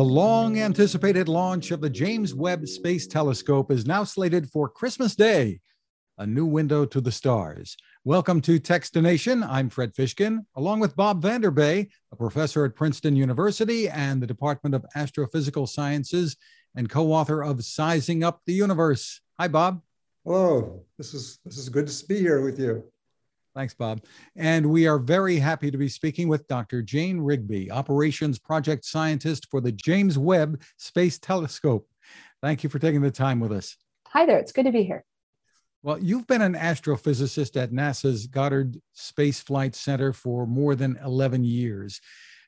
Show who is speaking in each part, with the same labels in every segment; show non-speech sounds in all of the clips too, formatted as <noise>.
Speaker 1: The long anticipated launch of the James Webb Space Telescope is now slated for Christmas Day, a new window to the stars. Welcome to Techstination. I'm Fred Fishkin, along with Bob Vanderbei, a professor at Princeton University and the Department of Astrophysical Sciences and co-author of Sizing Up the Universe. Hi, Bob.
Speaker 2: Hello. This is this is good to be here with you.
Speaker 1: Thanks, Bob. And we are very happy to be speaking with Dr. Jane Rigby, Operations Project Scientist for the James Webb Space Telescope. Thank you for taking the time with us.
Speaker 3: Hi there. It's good to be here.
Speaker 1: Well, you've been an astrophysicist at NASA's Goddard Space Flight Center for more than 11 years.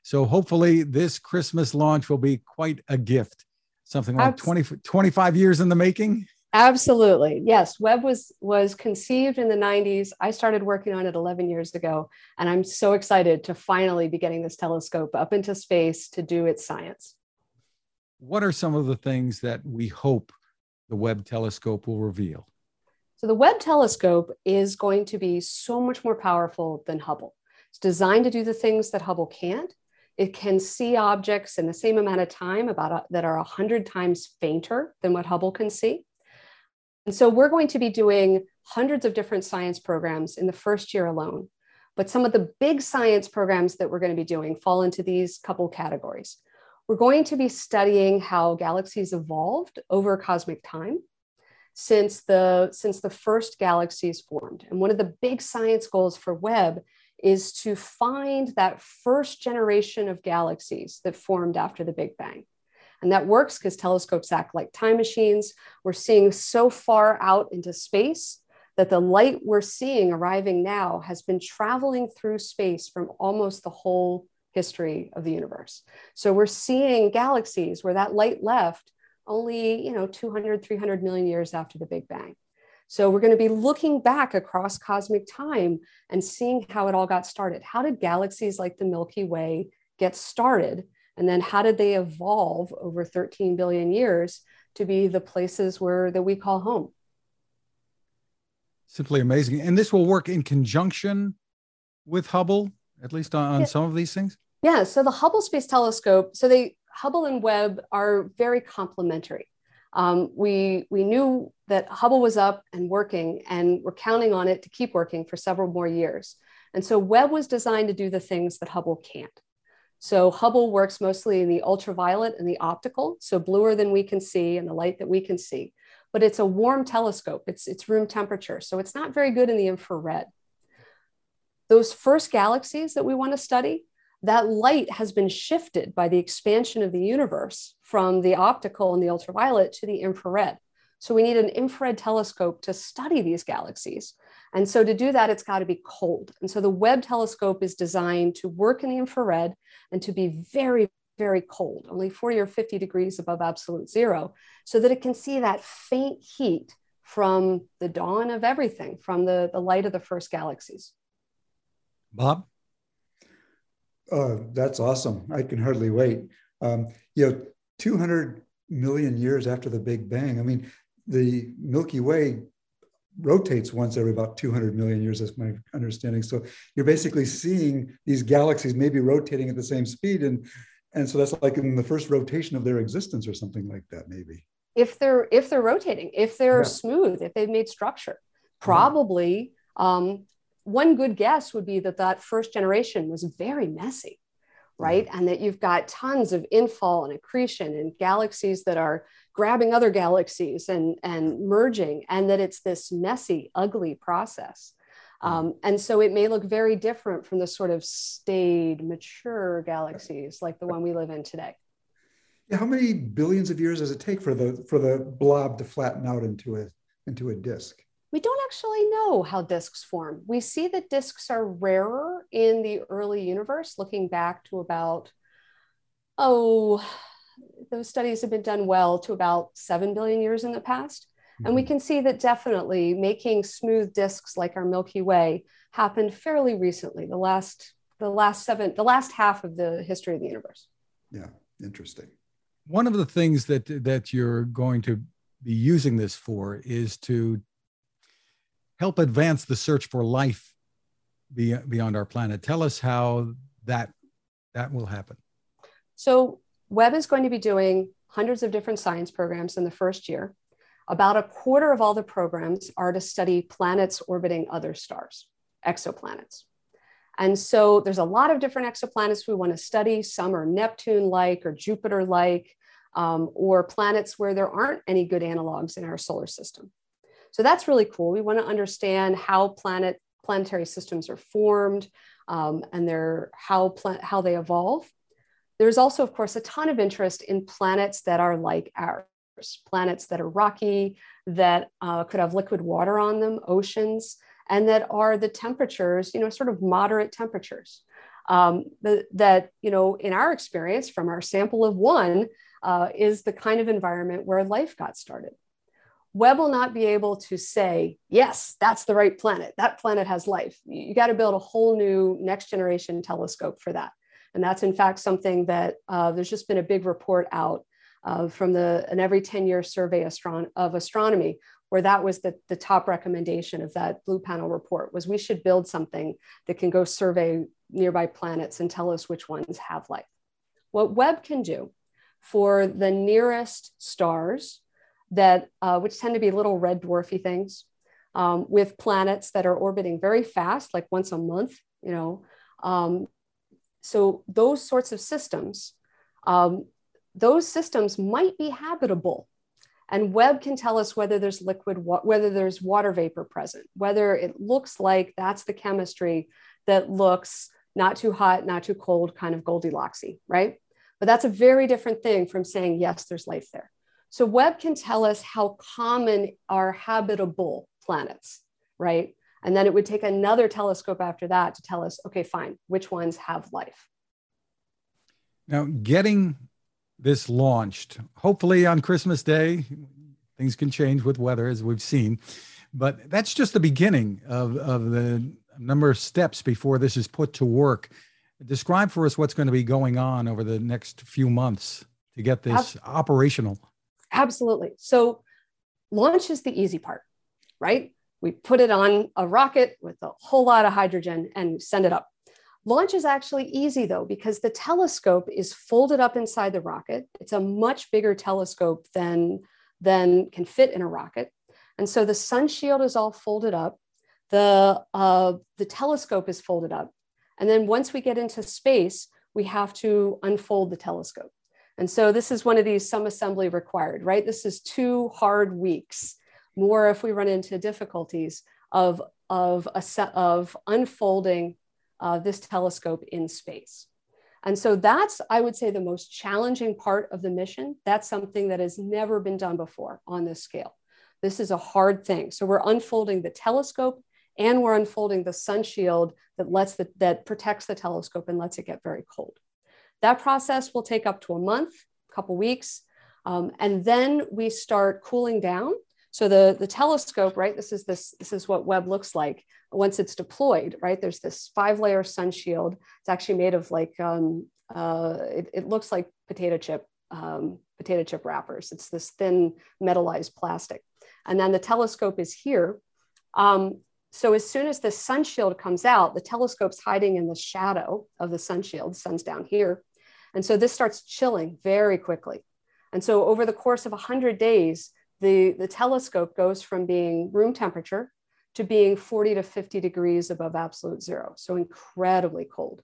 Speaker 1: So hopefully, this Christmas launch will be quite a gift. Something like 20, 25 years in the making.
Speaker 3: Absolutely. Yes, Webb was was conceived in the 90s. I started working on it 11 years ago, and I'm so excited to finally be getting this telescope up into space to do its science.
Speaker 1: What are some of the things that we hope the Webb telescope will reveal?
Speaker 3: So the Webb telescope is going to be so much more powerful than Hubble. It's designed to do the things that Hubble can't. It can see objects in the same amount of time about that are 100 times fainter than what Hubble can see. And so we're going to be doing hundreds of different science programs in the first year alone. But some of the big science programs that we're going to be doing fall into these couple categories. We're going to be studying how galaxies evolved over cosmic time since the, since the first galaxies formed. And one of the big science goals for Webb is to find that first generation of galaxies that formed after the Big Bang. And that works because telescopes act like time machines. We're seeing so far out into space that the light we're seeing arriving now has been traveling through space from almost the whole history of the universe. So we're seeing galaxies where that light left only, you know, 200, 300 million years after the Big Bang. So we're going to be looking back across cosmic time and seeing how it all got started. How did galaxies like the Milky Way get started? And then how did they evolve over 13 billion years to be the places where that we call home?
Speaker 1: Simply amazing. And this will work in conjunction with Hubble, at least on, on yeah. some of these things?
Speaker 3: Yeah. So the Hubble Space Telescope, so they Hubble and Webb are very complementary. Um, we, we knew that Hubble was up and working, and we're counting on it to keep working for several more years. And so Webb was designed to do the things that Hubble can't. So Hubble works mostly in the ultraviolet and the optical, so bluer than we can see and the light that we can see. But it's a warm telescope, it's, it's room temperature, so it's not very good in the infrared. Those first galaxies that we want to study, that light has been shifted by the expansion of the universe from the optical and the ultraviolet to the infrared. So we need an infrared telescope to study these galaxies. And so to do that, it's got to be cold. And so the Webb telescope is designed to work in the infrared and to be very, very cold, only 40 or 50 degrees above absolute zero, so that it can see that faint heat from the dawn of everything, from the, the light of the first galaxies.
Speaker 1: Bob?
Speaker 2: Uh, that's awesome. I can hardly wait. Um, you know, 200 million years after the Big Bang, I mean, the Milky Way rotates once every about 200 million years that's my understanding. So you're basically seeing these galaxies maybe rotating at the same speed and and so that's like in the first rotation of their existence or something like that maybe.
Speaker 3: If they're if they're rotating if they're yeah. smooth if they've made structure probably um, one good guess would be that that first generation was very messy right? And that you've got tons of infall and accretion and galaxies that are grabbing other galaxies and, and merging, and that it's this messy, ugly process. Hmm. Um, and so it may look very different from the sort of staid, mature galaxies like the one we live in today.
Speaker 2: Yeah, how many billions of years does it take for the for the blob to flatten out into a into a disk?
Speaker 3: We don't actually know how disks form. We see that disks are rarer in the early universe, looking back to about oh those studies have been done well to about 7 billion years in the past. Mm-hmm. And we mm-hmm. can see that definitely making smooth disks like our Milky Way happened fairly recently, the last the last seven, the last half of the history of the universe.
Speaker 2: Yeah, interesting.
Speaker 1: One of the things that that you're going to be using this for is to help advance the search for life beyond our planet. Tell us how that that will happen.
Speaker 3: So Webb is going to be doing hundreds of different science programs in the first year. About a quarter of all the programs are to study planets orbiting other stars, exoplanets. And so there's a lot of different exoplanets we want to study. Some are Neptune like or Jupiter like, um, or planets where there aren't any good analogs in our solar system. So that's really cool. We want to understand how planet planetary systems are formed um, and their how how they evolve. There's also, of course, a ton of interest in planets that are like ours, planets that are rocky, that uh, could have liquid water on them, oceans, and that are the temperatures, you know, sort of moderate temperatures. Um, that, you know, in our experience from our sample of one, uh, is the kind of environment where life got started. Webb will not be able to say, yes, that's the right planet. That planet has life. You got to build a whole new next generation telescope for that. And that's in fact something that uh, there's just been a big report out uh, from the an every 10 year survey astron- of astronomy where that was the, the top recommendation of that blue panel report was we should build something that can go survey nearby planets and tell us which ones have life. What Webb can do for the nearest stars that uh, which tend to be little red dwarfy things um, with planets that are orbiting very fast, like once a month, you know, um, so those sorts of systems, um, those systems might be habitable. And Webb can tell us whether there's liquid, whether there's water vapor present, whether it looks like that's the chemistry that looks not too hot, not too cold, kind of Goldilocksy, right? But that's a very different thing from saying, yes, there's life there. So Webb can tell us how common are habitable planets, right? And then it would take another telescope after that to tell us, okay, fine, which ones have life.
Speaker 1: Now, getting this launched, hopefully on Christmas Day, things can change with weather as we've seen, but that's just the beginning of, of the number of steps before this is put to work. Describe for us what's going to be going on over the next few months to get this Ab- operational.
Speaker 3: Absolutely. So, launch is the easy part, right? We put it on a rocket with a whole lot of hydrogen and send it up. Launch is actually easy though, because the telescope is folded up inside the rocket. It's a much bigger telescope than, than can fit in a rocket. And so the sun shield is all folded up. The, uh, the telescope is folded up. And then once we get into space, we have to unfold the telescope. And so this is one of these some assembly required, right? This is two hard weeks more if we run into difficulties of, of, a set of unfolding uh, this telescope in space. And so that's, I would say, the most challenging part of the mission. That's something that has never been done before on this scale. This is a hard thing. So we're unfolding the telescope and we're unfolding the sun shield that lets the, that protects the telescope and lets it get very cold. That process will take up to a month, a couple weeks, um, and then we start cooling down so the, the telescope, right, this is, this, this is what Webb looks like once it's deployed, right? There's this five layer sun shield. It's actually made of like, um, uh, it, it looks like potato chip, um, potato chip wrappers. It's this thin metallized plastic. And then the telescope is here. Um, so as soon as the sun shield comes out, the telescope's hiding in the shadow of the sun shield. The sun's down here. And so this starts chilling very quickly. And so over the course of 100 days, the, the telescope goes from being room temperature to being 40 to 50 degrees above absolute zero, so incredibly cold.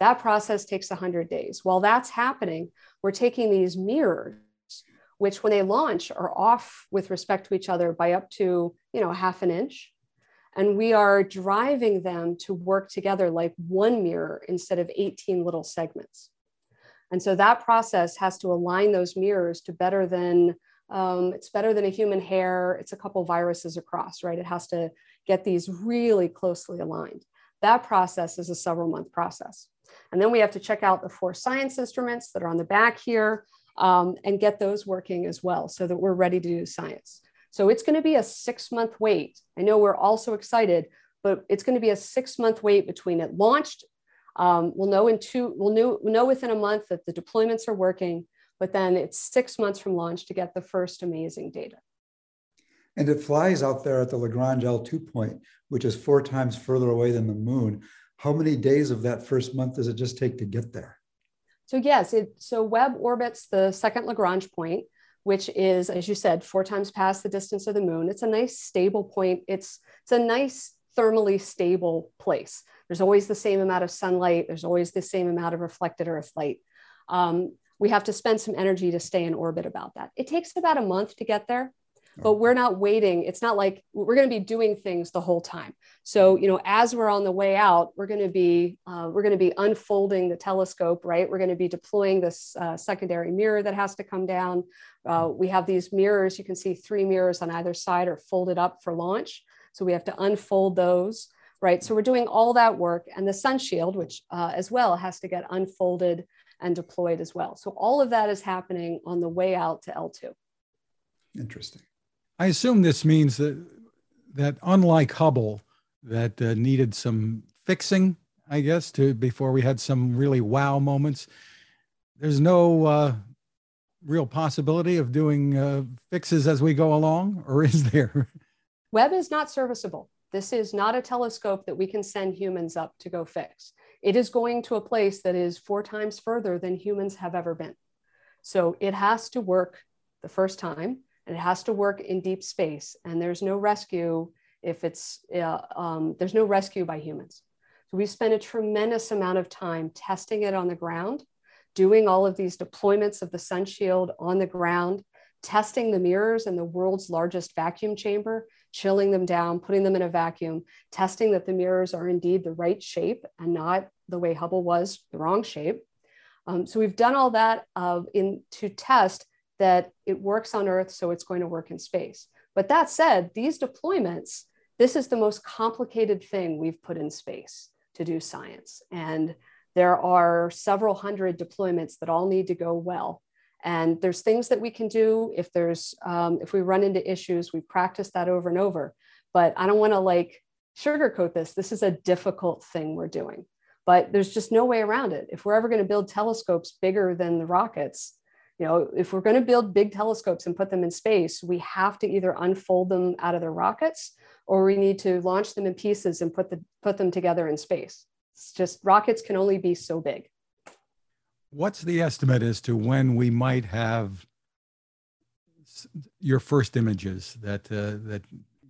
Speaker 3: That process takes 100 days. While that's happening, we're taking these mirrors, which when they launch are off with respect to each other by up to you know half an inch, and we are driving them to work together like one mirror instead of 18 little segments. And so that process has to align those mirrors to better than um, it's better than a human hair. It's a couple viruses across, right? It has to get these really closely aligned. That process is a several month process. And then we have to check out the four science instruments that are on the back here um, and get those working as well so that we're ready to do science. So it's going to be a six month wait. I know we're all so excited, but it's going to be a six month wait between it launched. Um, we'll know in two, we'll know, we'll know within a month that the deployments are working but then it's six months from launch to get the first amazing data.
Speaker 2: And it flies out there at the Lagrange L2 point, which is four times further away than the moon. How many days of that first month does it just take to get there?
Speaker 3: So yes, it, so Webb orbits the second Lagrange point, which is, as you said, four times past the distance of the moon. It's a nice stable point. It's, it's a nice thermally stable place. There's always the same amount of sunlight. There's always the same amount of reflected Earth light. Um, we have to spend some energy to stay in orbit about that. It takes about a month to get there but we're not waiting. It's not like we're going to be doing things the whole time. So you know as we're on the way out we're going to be uh, we're going to be unfolding the telescope right? We're going to be deploying this uh, secondary mirror that has to come down. Uh, we have these mirrors. You can see three mirrors on either side are folded up for launch. So we have to unfold those right? So we're doing all that work and the sun shield which uh, as well has to get unfolded and deployed as well so all of that is happening on the way out to l2
Speaker 2: interesting
Speaker 1: I assume this means that that unlike Hubble, that uh, needed some fixing, I guess, to before we had some really wow moments. There's no uh, real possibility of doing uh, fixes as we go along, or is there?
Speaker 3: Webb is not serviceable. This is not a telescope that we can send humans up to go fix. It is going to a place that is four times further than humans have ever been. So it has to work the first time and it has to work in deep space. And there's no rescue if it's, uh, um, there's no rescue by humans. So we spent a tremendous amount of time testing it on the ground, doing all of these deployments of the sun shield on the ground, testing the mirrors in the world's largest vacuum chamber, chilling them down, putting them in a vacuum, testing that the mirrors are indeed the right shape and not the way Hubble was, the wrong shape. Um, so we've done all that uh, in to test that it works on Earth, so it's going to work in space. But that said, these deployments, this is the most complicated thing we've put in space to do science. And there are several hundred deployments that all need to go well. And there's things that we can do if there's um, if we run into issues, we practice that over and over. But I don't want to like sugarcoat this. This is a difficult thing we're doing. But there's just no way around it. If we're ever going to build telescopes bigger than the rockets, you know, if we're going to build big telescopes and put them in space, we have to either unfold them out of their rockets or we need to launch them in pieces and put the put them together in space. It's just rockets can only be so big.
Speaker 1: What's the estimate as to when we might have your first images that uh, that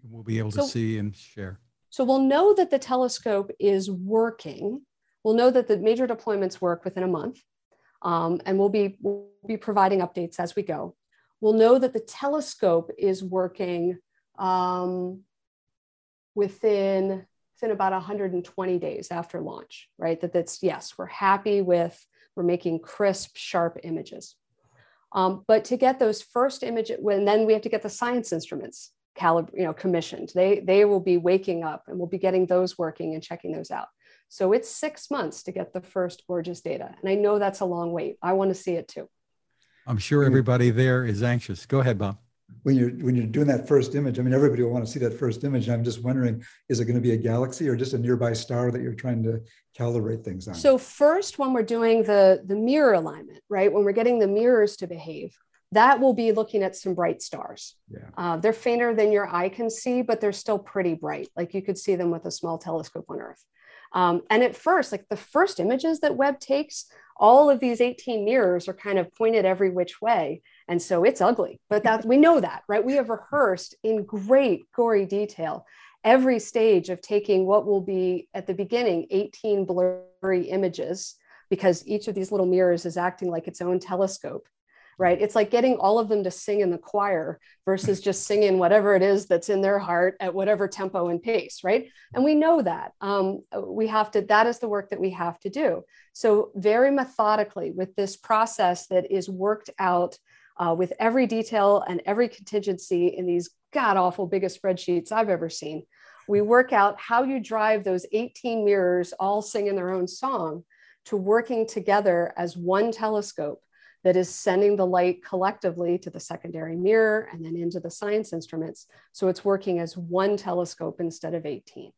Speaker 1: we'll be able to so, see and share?
Speaker 3: So we'll know that the telescope is working. We'll know that the major deployments work within a month um, and we'll be, we'll be providing updates as we go. We'll know that the telescope is working um, within, within about 120 days after launch, right? That that's, yes, we're happy with, we're making crisp, sharp images. Um, but to get those first images, when then we have to get the science instruments calib- you know, commissioned. They, they will be waking up and we'll be getting those working and checking those out. So it's six months to get the first gorgeous data. And I know that's a long wait. I want to see it too.
Speaker 1: I'm sure everybody there is anxious. Go ahead, Bob.
Speaker 2: When you're when you're doing that first image, I mean, everybody will want to see that first image. I'm just wondering, is it going to be a galaxy or just a nearby star that you're trying to calibrate things on?
Speaker 3: So first, when we're doing the the mirror alignment, right, when we're getting the mirrors to behave, that will be looking at some bright stars.
Speaker 2: Yeah.
Speaker 3: Uh, they're fainter than your eye can see, but they're still pretty bright. Like you could see them with a small telescope on Earth. Um, and at first, like the first images that Webb takes, all of these 18 mirrors are kind of pointed every which way. And so it's ugly, but that we know that, right? We have rehearsed in great gory detail every stage of taking what will be at the beginning 18 blurry images because each of these little mirrors is acting like its own telescope right? It's like getting all of them to sing in the choir versus just singing whatever it is that's in their heart at whatever tempo and pace, right? And we know that. Um, we have to, that is the work that we have to do. So, very methodically, with this process that is worked out uh, with every detail and every contingency in these god awful biggest spreadsheets I've ever seen, we work out how you drive those 18 mirrors all singing their own song to working together as one telescope that is sending the light collectively to the secondary mirror and then into the science instruments. So it's working as one telescope instead of 18.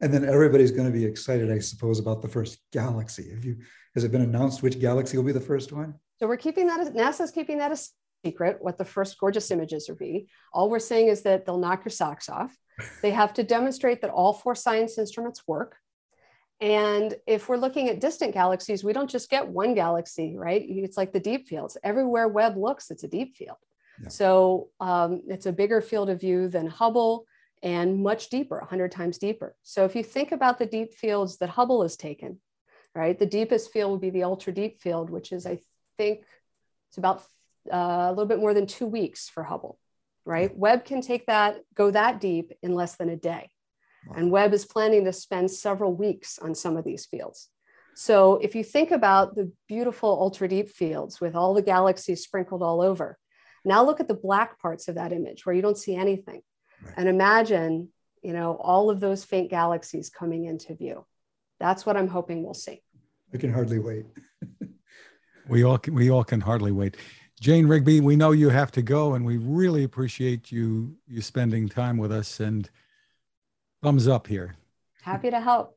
Speaker 2: And then everybody's going to be excited, I suppose, about the first galaxy. Have you, has it been announced which galaxy will be the first one?
Speaker 3: So we're keeping that, as NASA's keeping that a secret, what the first gorgeous images will be. All we're saying is that they'll knock your socks off. They have to demonstrate that all four science instruments work And if we're looking at distant galaxies, we don't just get one galaxy, right? It's like the deep fields. Everywhere Webb looks, it's a deep field. Yeah. So um, it's a bigger field of view than Hubble and much deeper, 100 times deeper. So if you think about the deep fields that Hubble has taken, right, the deepest field would be the ultra deep field, which is, I think, it's about uh, a little bit more than two weeks for Hubble, right? Webb can take that, go that deep in less than a day. Wow. And Webb is planning to spend several weeks on some of these fields. So if you think about the beautiful ultra deep fields with all the galaxies sprinkled all over, now look at the black parts of that image where you don't see anything. Right. And imagine, you know, all of those faint galaxies coming into view. That's what I'm hoping we'll see.
Speaker 2: I can hardly wait.
Speaker 1: We all can, we all can hardly wait. Jane Rigby, we know you have to go, and we really appreciate you you spending time with us. And thumbs up here.
Speaker 3: Happy to help.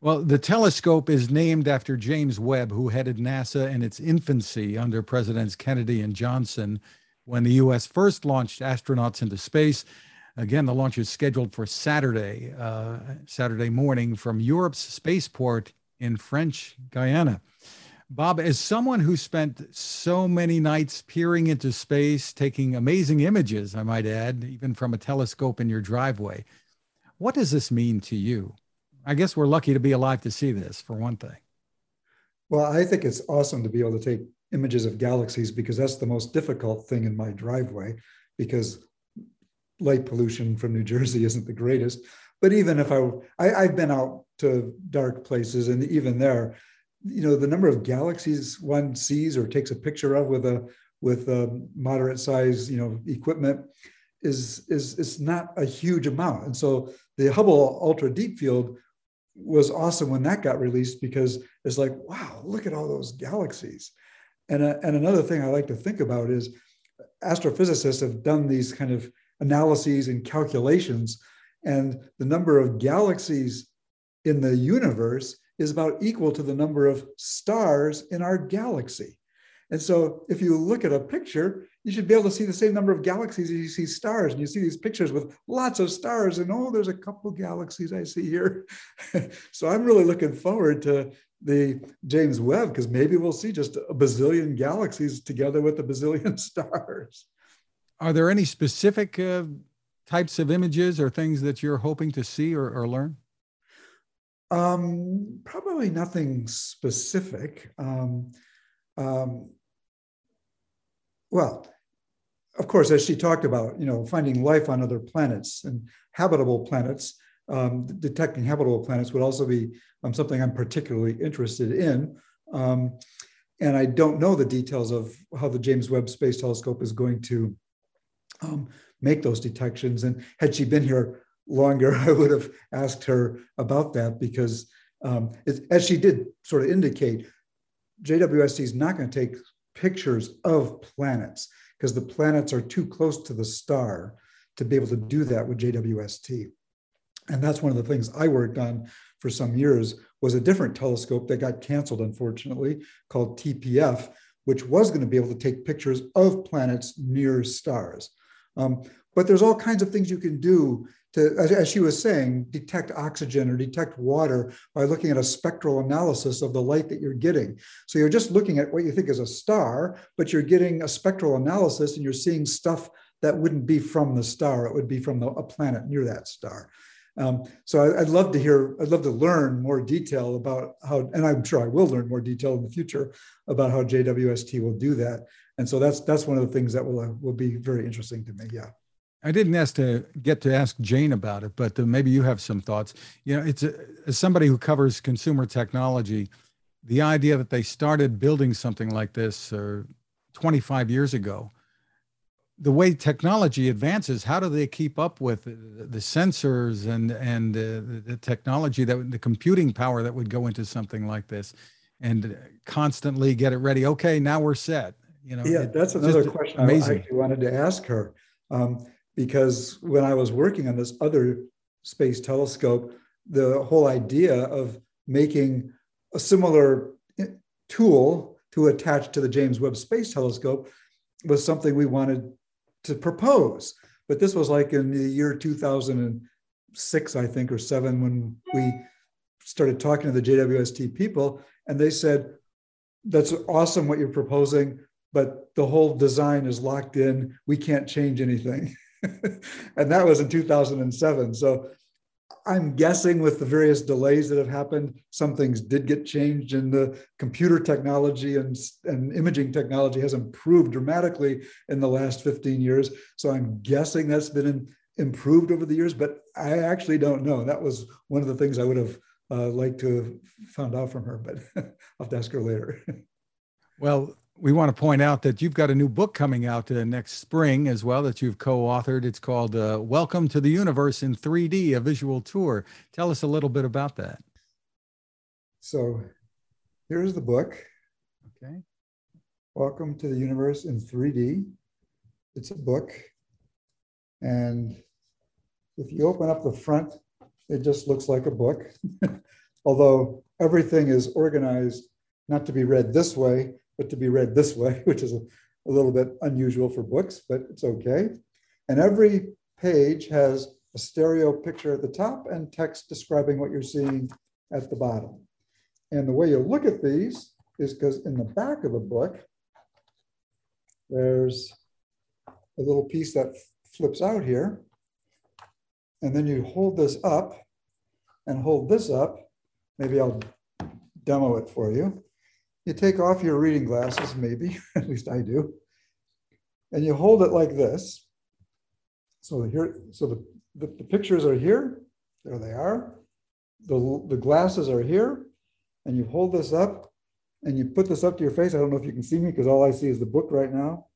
Speaker 1: Well, the telescope is named after James Webb, who headed NASA in its infancy under Presidents Kennedy and Johnson when the U.S. first launched astronauts into space. Again, the launch is scheduled for Saturday, uh, Saturday morning from Europe's spaceport in French Guiana. Bob, as someone who spent so many nights peering into space, taking amazing images, I might add, even from a telescope in your driveway, what does this mean to you? I guess we're lucky to be alive to see this, for one thing.
Speaker 2: Well, I think it's awesome to be able to take images of galaxies because that's the most difficult thing in my driveway because light pollution from New Jersey <laughs> isn't the greatest. But even if I, I have been out to dark places and even there, you know the number of galaxies one sees or takes a picture of with a with a moderate size you know equipment is is is not a huge amount. And so the hubble ultra deep field was awesome when that got released because it's like wow look at all those galaxies. And uh, and another thing i like to think about is astrophysicists have done these kind of analyses and calculations and the number of galaxies in the universe is about equal to the number of stars in our galaxy. And so if you look at a picture, you should be able to see the same number of galaxies as you see stars. And you see these pictures with lots of stars, and oh, there's a couple galaxies I see here. <laughs> so I'm really looking forward to the James Webb because maybe we'll see just a bazillion galaxies together with a bazillion <laughs> stars.
Speaker 1: Are there any specific uh, types of images or things that you're hoping to see or, or learn?
Speaker 2: Um, probably nothing specific. Um, um, well, of course, as she talked about, you know, finding life on other planets and habitable planets, um, detecting habitable planets would also be um, something I'm particularly interested in. Um, and I don't know the details of how the James Webb Space Telescope is going to um, make those detections. And had she been here longer, <laughs> I would have asked her about that because, um, it, as she did sort of indicate, JWST is not going to take pictures of planets because the planets are too close to the star to be able to do that with JWST. And that's one of the things I worked on for some years was a different telescope that got canceled, unfortunately, called TPF, which was going to be able to take pictures of planets near stars. Um, but there's all kinds of things you can do to, as she was saying, detect oxygen or detect water by looking at a spectral analysis of the light that you're getting. So you're just looking at what you think is a star, but you're getting a spectral analysis and you're seeing stuff that wouldn't be from the star. It would be from the, a planet near that star. Um, so I, would love to hear, I'd love to learn more detail about how, and I'm sure I will learn more detail in the future about how JWST will do that. And so that's that's one of the things that will uh, will be very interesting to me. Yeah.
Speaker 1: I didn't ask to get to ask Jane about it, but uh, maybe you have some thoughts. You know, it's a, as somebody who covers consumer technology, the idea that they started building something like this uh, 25 years ago, the way technology advances, how do they keep up with the, the sensors and and uh, the technology that the computing power that would go into something like this, and constantly get it ready? Okay, now we're set. You know,
Speaker 2: yeah, that's another question amazing. I wanted to ask her. Um, because when I was working on this other space telescope, the whole idea of making a similar eh, tool to attach to the James Webb Space Telescope was something we wanted to propose. But this was like in the year 2006, I think, or seven, when we started talking to the JWST people, and they said, "That's awesome what you're proposing, but the whole design is locked in. We can't change anything." <laughs> <laughs> and that was in 2007. So I'm guessing with the various delays that have happened, some things did get changed, and the computer technology and, and imaging technology has improved dramatically in the last 15 years. So I'm guessing that's been in, improved over the years, but I actually don't know. That was one of the things I would have uh, liked to have found out from her, but <laughs> I'll have to ask her later. <laughs>
Speaker 1: well, we want to point out that you've got a new book coming out uh, next spring as well that you've co-authored. It's called uh, "Welcome to the Universe in 3D: A Visual Tour." Tell us a little bit about that.
Speaker 2: So, here's the book.
Speaker 1: Okay.
Speaker 2: Welcome to the Universe in 3D. It's a book, and if you open up the front, it just looks like a book. <laughs> Although everything is organized not to be read this way, but to be read this way, <laughs> which is a, a little bit unusual for books, but it's okay. And every page has a stereo picture at the top and text describing what you're seeing at the bottom. And the way you look at these is because in the back of the book, there's a little piece that flips out here. And then you hold this up and hold this up. Maybe I'll demo it for you. You take off your reading glasses, maybe, <laughs> at least I do, and you hold it like this. So here, so the, the, the pictures are here, there they are. The, the glasses are here, and you hold this up and you put this up to your face. I don't know if you can see me because all I see is the book right now.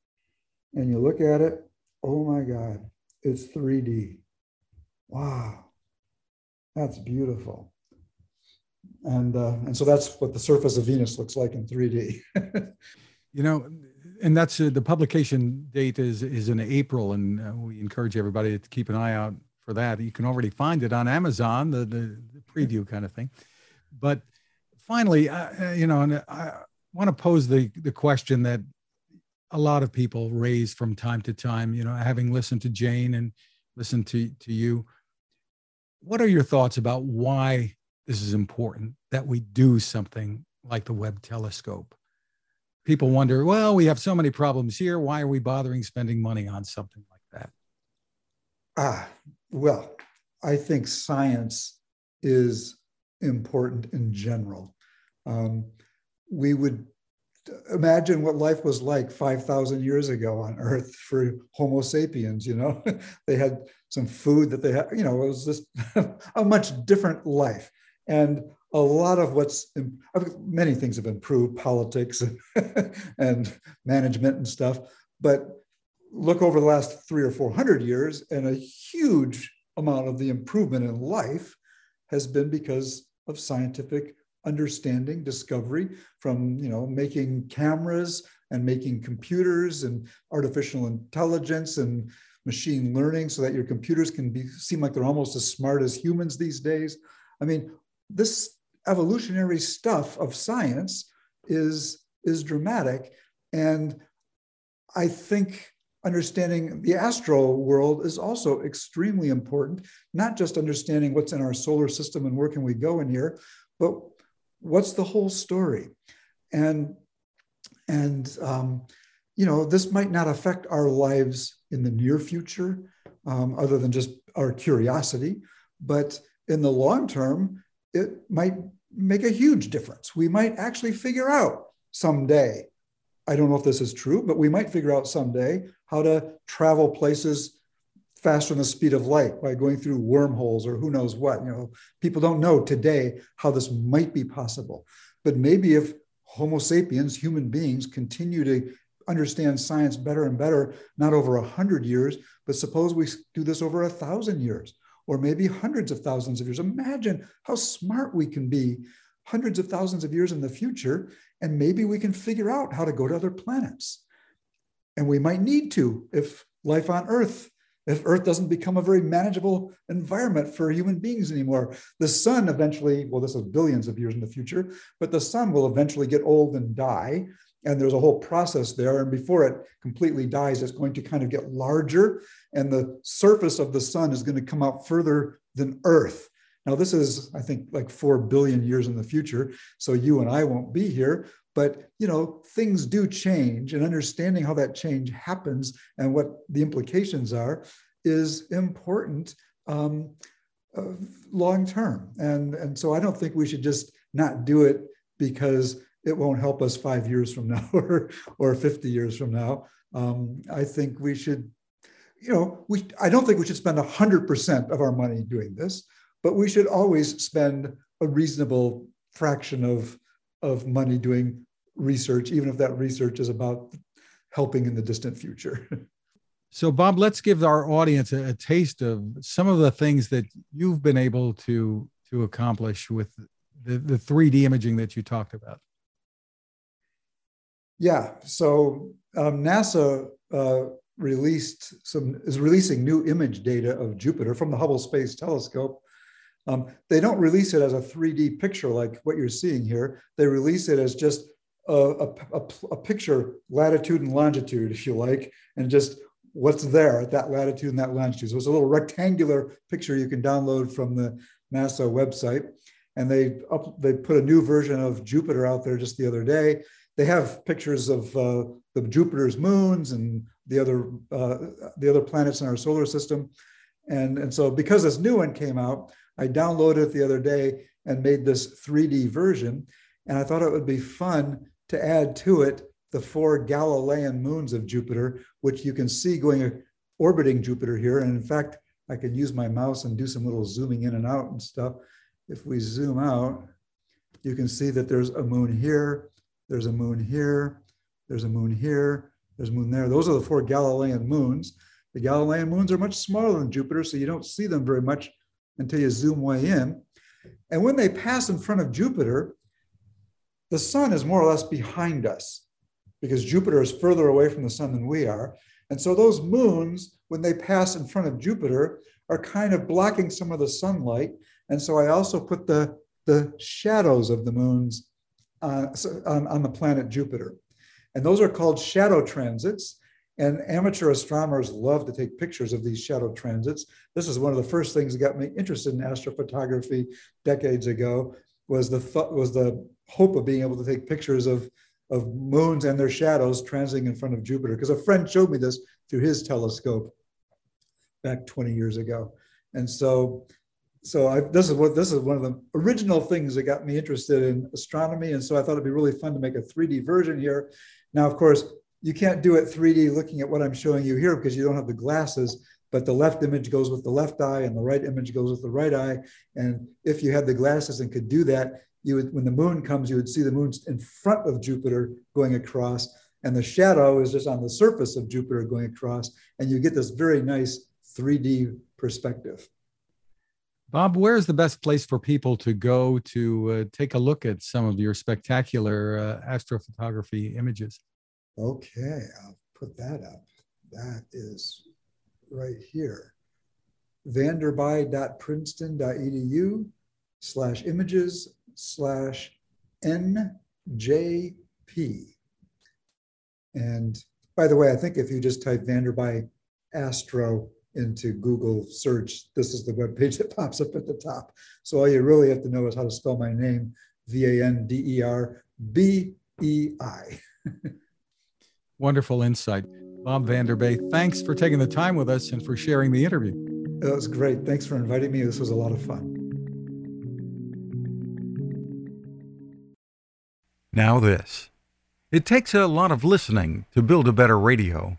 Speaker 2: And you look at it, oh my God, it's 3D. Wow, that's beautiful and uh, and so that's what the surface of Venus looks like in 3D. <laughs>
Speaker 1: you know, and that's uh, the publication date is is in April, and uh, we encourage everybody to keep an eye out for that. You can already find it on Amazon, the the, the preview kind of thing. But finally, uh, you know, and I want to pose the the question that a lot of people raise from time to time. You know, having listened to Jane and listened to to you, what are your thoughts about why? This is important that we do something like the Webb telescope. People wonder, well, we have so many problems here. Why are we bothering spending money on something like that?
Speaker 2: Ah, well, I think science is important in general. Um, we would imagine what life was like 5,000 years ago on Earth for Homo sapiens. You know, <laughs> they had some food that they had, you know, it was just <laughs> a much different life. And a lot of what's many things have improved, politics <laughs> and, management and stuff. But look over the last three or four hundred years, and a huge amount of the improvement in life has been because of scientific understanding, discovery, from you know making cameras and making computers and artificial intelligence and machine learning, so that your computers can be seem like they're almost as smart as humans these days. I mean, this evolutionary stuff of science is, is dramatic. And I think understanding the astral world is also extremely important, not just understanding what's in our solar system and where can we go in here, but what's the whole story? And, and um, you know, this might not affect our lives in the near future, um, other than just our curiosity, but in the long term, it might make a huge difference. We might actually figure out someday, I don't know if this is true, but we might figure out someday how to travel places faster than the speed of light by going through wormholes or who knows what. You know, people don't know today how this might be possible. But maybe if Homo sapiens, human beings, continue to understand science better and better, not over a hundred years, but suppose we do this over a thousand years or maybe hundreds of thousands of years. Imagine how smart we can be hundreds of thousands of years in the future, and maybe we can figure out how to go to other planets. And we might need to if life on Earth, if Earth doesn't become a very manageable environment for human beings anymore. The sun eventually, well, this is billions of years in the future, but the sun will eventually get old and die and there's a whole process there. And before it completely dies, it's going to kind of get larger, and the surface of the sun is going to come out further than Earth. Now, this is, I think, like 4 billion years in the future. So you and I won't be here. But, you know, things do change, and understanding how that change happens and what the implications are is important um, uh, long term. And, and so I don't think we should just not do it because it won't help us five years from now <laughs> or, or 50 years from now. Um, I think we should, you know, we, I don't think we should spend 100% of our money doing this, but we should always spend a reasonable fraction of, of money doing research, even if that research is about helping in the distant future.
Speaker 1: So, Bob, let's give our audience a, a, taste of some of the things that you've been able to to accomplish with the, the 3D imaging that you talked about.
Speaker 2: Yeah. So um, NASA uh, released some is releasing new image data of Jupiter from the Hubble Space Telescope. Um, they don't release it as a 3D picture like what you're seeing here. They release it as just a, a, a, a picture, latitude and longitude, if you like, and just what's there at that latitude and that longitude. So it's a little rectangular picture you can download from the NASA website. And they up, they put a new version of Jupiter out there just the other day they have pictures of uh, the Jupiter's moons and the other uh, the other planets in our solar system, and and so because this new one came out, I downloaded it the other day and made this 3D version, and I thought it would be fun to add to it the four Galilean moons of Jupiter, which you can see going orbiting Jupiter here, and in fact, I can use my mouse and do some little zooming in and out and stuff. If we zoom out, you can see that there's a moon here, there's a moon here. There's a moon here. There's a moon there. Those are the four Galilean moons. The Galilean moons are much smaller than Jupiter, so you don't see them very much until you zoom way in. And when they pass in front of Jupiter, the sun is more or less behind us because Jupiter is further away from the sun than we are. And so those moons, when they pass in front of Jupiter, are kind of blocking some of the sunlight. And so I also put the, the shadows of the moons uh, on, on the planet Jupiter. And those are called shadow transits. And amateur astronomers love to take pictures of these shadow transits. This is one of the first things that got me interested in astrophotography decades ago was the th- was the hope of being able to take pictures of, of moons and their shadows transiting in front of Jupiter. Because a friend showed me this through his telescope back 20 years ago. And so so I, this is what this is one of the original things that got me interested in astronomy, and so I thought it'd be really fun to make a 3D version here. Now, of course, you can't do it 3D looking at what I'm showing you here because you don't have the glasses. But the left image goes with the left eye, and the right image goes with the right eye. And if you had the glasses and could do that, you would, when the moon comes, you would see the moon in front of Jupiter going across, and the shadow is just on the surface of Jupiter going across, and you get this very nice 3D perspective.
Speaker 1: Bob, where is the best place for people to go to uh, take a look at some of your spectacular uh, astrophotography images?
Speaker 2: Okay, I'll put that up. That is right here. vanderbei.princeton.edu slash images slash NJP. And by the way, I think if you just type Vanderbei Astro into Google search, this is the web page that pops up at the top. So all you really have to know is how to spell my name, V-A-N-D-E-R-B-E-I. <laughs>
Speaker 1: Wonderful insight. Bob Vanderbei, thanks for taking the time with us and for sharing the interview.
Speaker 2: That was great. Thanks for inviting me. This was a lot of fun.
Speaker 1: Now, this. It takes a lot of listening to build a better radio.